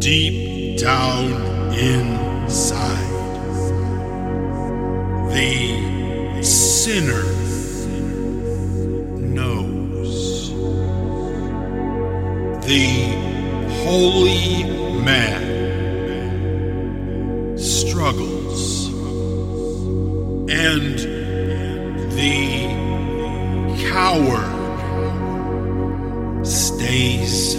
deep down inside. The sinner knows. The holy man struggles. And the coward stays